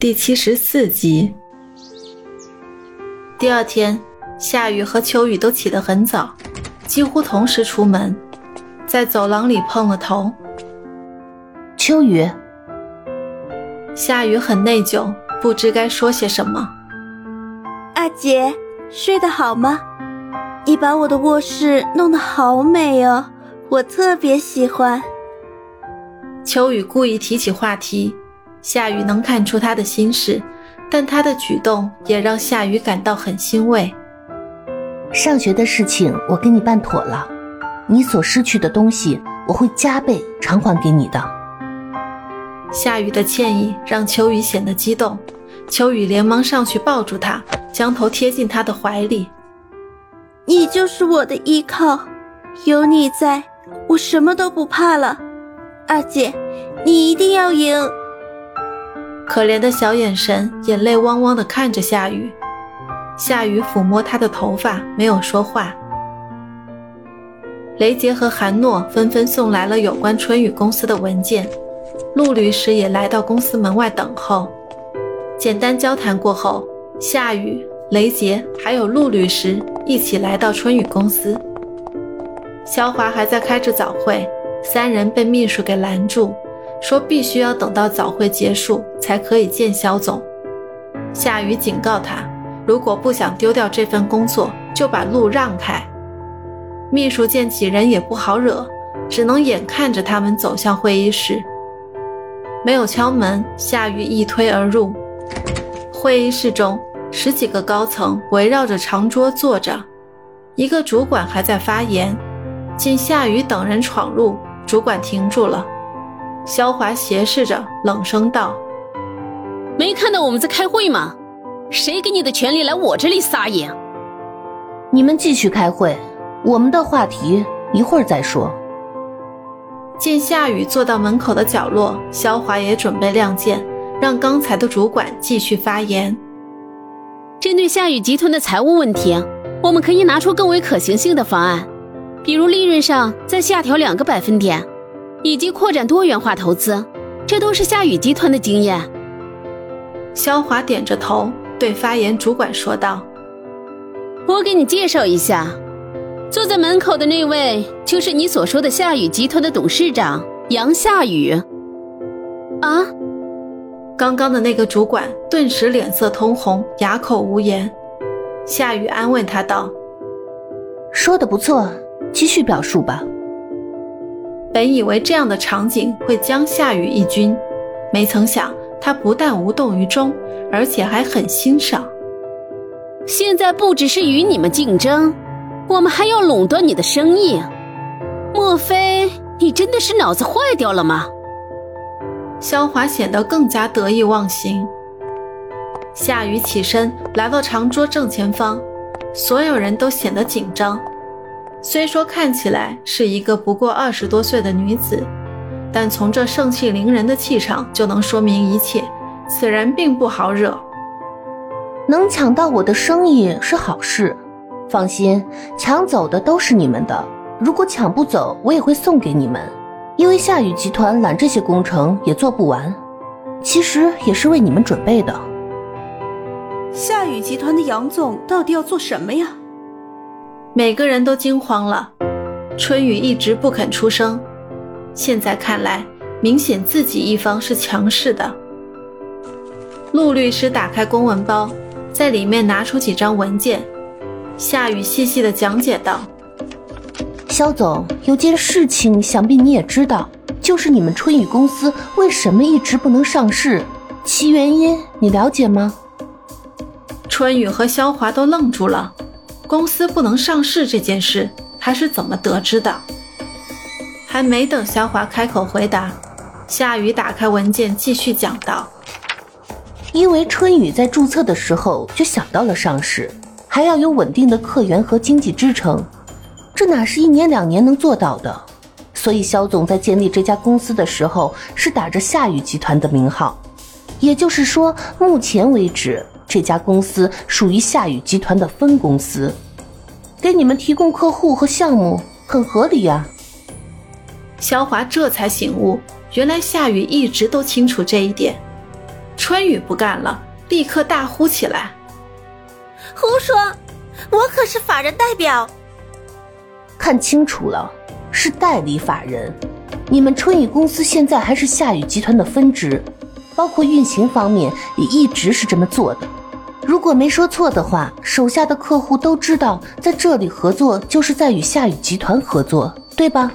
第七十四集。第二天，夏雨和秋雨都起得很早，几乎同时出门，在走廊里碰了头。秋雨，夏雨很内疚，不知该说些什么。阿姐，睡得好吗？你把我的卧室弄得好美哦，我特别喜欢。秋雨故意提起话题。夏雨能看出他的心事，但他的举动也让夏雨感到很欣慰。上学的事情我给你办妥了，你所失去的东西我会加倍偿还给你的。夏雨的歉意让秋雨显得激动，秋雨连忙上去抱住他，将头贴进他的怀里。你就是我的依靠，有你在，我什么都不怕了。二姐，你一定要赢。可怜的小眼神，眼泪汪汪地看着夏雨。夏雨抚摸他的头发，没有说话。雷杰和韩诺纷纷送来了有关春雨公司的文件，陆律师也来到公司门外等候。简单交谈过后，夏雨、雷杰还有陆律师一起来到春雨公司。肖华还在开着早会，三人被秘书给拦住。说必须要等到早会结束才可以见肖总。夏雨警告他，如果不想丢掉这份工作，就把路让开。秘书见几人也不好惹，只能眼看着他们走向会议室。没有敲门，夏雨一推而入。会议室中，十几个高层围绕着长桌坐着，一个主管还在发言。见夏雨等人闯入，主管停住了。肖华斜视着，冷声道：“没看到我们在开会吗？谁给你的权利来我这里撒野？你们继续开会，我们的话题一会儿再说。”见夏雨坐到门口的角落，肖华也准备亮剑，让刚才的主管继续发言。针对夏雨集团的财务问题，我们可以拿出更为可行性的方案，比如利润上再下调两个百分点。以及扩展多元化投资，这都是夏雨集团的经验。肖华点着头，对发言主管说道：“我给你介绍一下，坐在门口的那位就是你所说的夏雨集团的董事长杨夏雨。”啊！刚刚的那个主管顿时脸色通红，哑口无言。夏雨安慰他道：“说的不错，继续表述吧。”本以为这样的场景会将夏雨一军，没曾想他不但无动于衷，而且还很欣赏。现在不只是与你们竞争，我们还要垄断你的生意。莫非你真的是脑子坏掉了吗？萧华显得更加得意忘形。夏雨起身来到长桌正前方，所有人都显得紧张。虽说看起来是一个不过二十多岁的女子，但从这盛气凌人的气场就能说明一切。此人并不好惹，能抢到我的生意是好事。放心，抢走的都是你们的。如果抢不走，我也会送给你们。因为夏雨集团揽这些工程也做不完，其实也是为你们准备的。夏雨集团的杨总到底要做什么呀？每个人都惊慌了，春雨一直不肯出声。现在看来，明显自己一方是强势的。陆律师打开公文包，在里面拿出几张文件。夏雨细细的讲解道：“肖总，有件事情，想必你也知道，就是你们春雨公司为什么一直不能上市，其原因你了解吗？”春雨和肖华都愣住了。公司不能上市这件事，他是怎么得知的？还没等肖华开口回答，夏雨打开文件继续讲道：“因为春雨在注册的时候就想到了上市，还要有稳定的客源和经济支撑，这哪是一年两年能做到的？所以肖总在建立这家公司的时候是打着夏雨集团的名号，也就是说，目前为止。”这家公司属于夏雨集团的分公司，给你们提供客户和项目很合理呀。肖华这才醒悟，原来夏雨一直都清楚这一点。春雨不干了，立刻大呼起来：“胡说！我可是法人代表。”看清楚了，是代理法人。你们春雨公司现在还是夏雨集团的分支，包括运行方面也一直是这么做的。如果没说错的话，手下的客户都知道，在这里合作就是在与夏雨集团合作，对吧？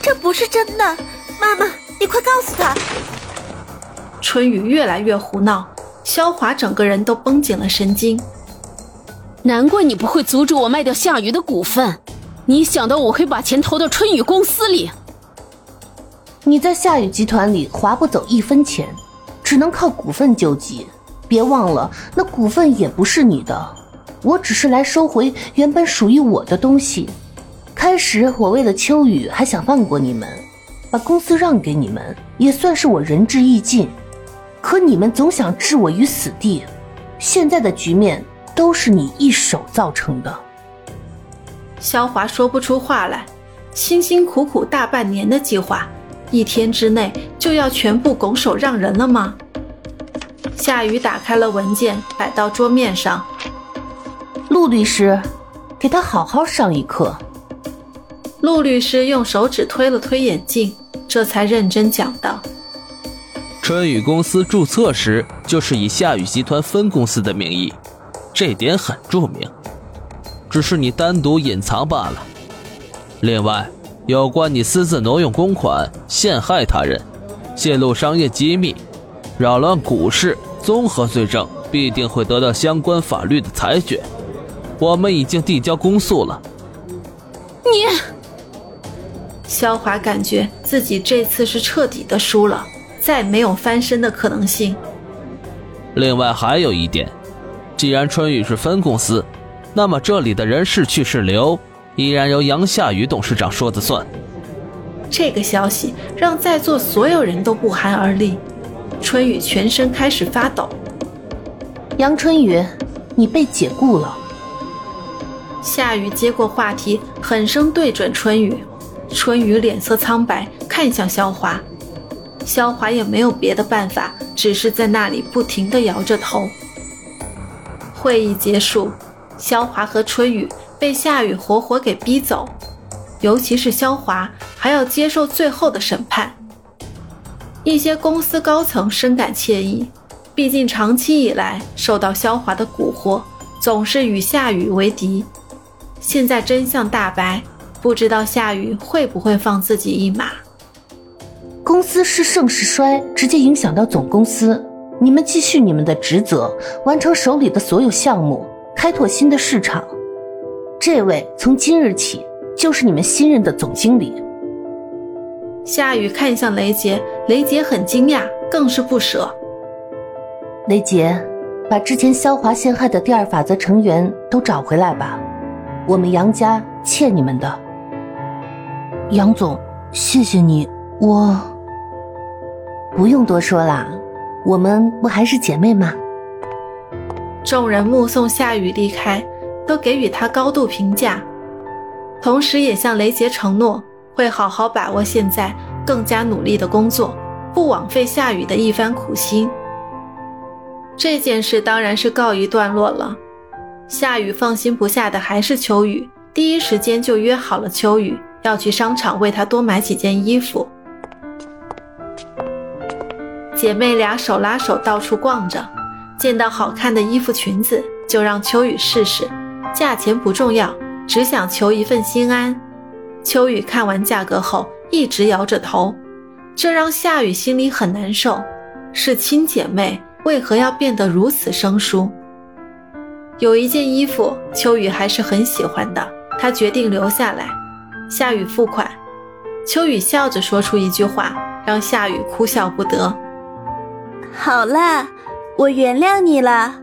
这不是真的，妈妈，你快告诉他。春雨越来越胡闹，肖华整个人都绷紧了神经。难怪你不会阻止我卖掉夏雨的股份，你想到我会把钱投到春雨公司里？你在夏雨集团里划不走一分钱，只能靠股份救急。别忘了，那股份也不是你的，我只是来收回原本属于我的东西。开始我为了秋雨还想放过你们，把公司让给你们，也算是我仁至义尽。可你们总想置我于死地，现在的局面都是你一手造成的。肖华说不出话来，辛辛苦苦大半年的计划，一天之内就要全部拱手让人了吗？夏雨打开了文件，摆到桌面上。陆律师，给他好好上一课。陆律师用手指推了推眼镜，这才认真讲道：“春雨公司注册时就是以夏雨集团分公司的名义，这点很著名，只是你单独隐藏罢了。另外，有关你私自挪用公款、陷害他人、泄露商业机密、扰乱股市。”综合罪证必定会得到相关法律的裁决，我们已经递交公诉了。你，肖华感觉自己这次是彻底的输了，再没有翻身的可能性。另外还有一点，既然春雨是分公司，那么这里的人是去是留，依然由杨夏雨董事长说的算。这个消息让在座所有人都不寒而栗。春雨全身开始发抖。杨春雨，你被解雇了。夏雨接过话题，狠声对准春雨。春雨脸色苍白，看向萧华。萧华也没有别的办法，只是在那里不停地摇着头。会议结束，萧华和春雨被夏雨活活给逼走，尤其是萧华还要接受最后的审判。一些公司高层深感惬意，毕竟长期以来受到萧华的蛊惑，总是与夏雨为敌。现在真相大白，不知道夏雨会不会放自己一马。公司是盛是衰，直接影响到总公司。你们继续你们的职责，完成手里的所有项目，开拓新的市场。这位从今日起就是你们新任的总经理。夏雨看向雷杰，雷杰很惊讶，更是不舍。雷杰，把之前萧华陷害的第二法则成员都找回来吧，我们杨家欠你们的。杨总，谢谢你，我不用多说啦，我们不还是姐妹吗？众人目送夏雨离开，都给予他高度评价，同时也向雷杰承诺。会好好把握现在，更加努力的工作，不枉费夏雨的一番苦心。这件事当然是告一段落了。夏雨放心不下的还是秋雨，第一时间就约好了秋雨要去商场为她多买几件衣服。姐妹俩手拉手到处逛着，见到好看的衣服裙子就让秋雨试试，价钱不重要，只想求一份心安。秋雨看完价格后，一直摇着头，这让夏雨心里很难受。是亲姐妹，为何要变得如此生疏？有一件衣服，秋雨还是很喜欢的，她决定留下来。夏雨付款，秋雨笑着说出一句话，让夏雨哭笑不得。好啦，我原谅你了。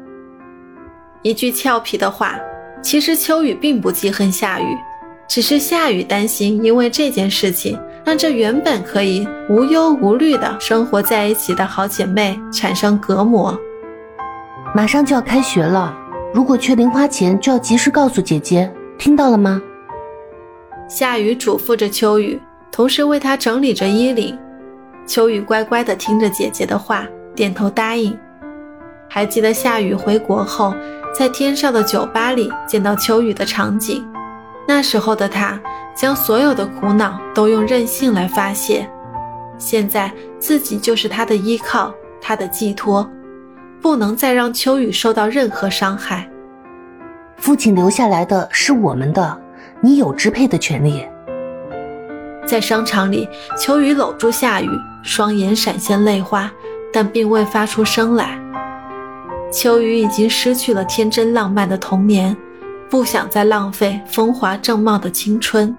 一句俏皮的话，其实秋雨并不记恨夏雨。只是夏雨担心，因为这件事情让这原本可以无忧无虑的生活在一起的好姐妹产生隔膜。马上就要开学了，如果缺零花钱，就要及时告诉姐姐，听到了吗？夏雨嘱咐着秋雨，同时为她整理着衣领。秋雨乖乖地听着姐姐的话，点头答应。还记得夏雨回国后，在天上的酒吧里见到秋雨的场景。那时候的他，将所有的苦恼都用任性来发泄。现在自己就是他的依靠，他的寄托，不能再让秋雨受到任何伤害。父亲留下来的是我们的，你有支配的权利。在商场里，秋雨搂住夏雨，双眼闪现泪花，但并未发出声来。秋雨已经失去了天真浪漫的童年，不想再浪费风华正茂的青春。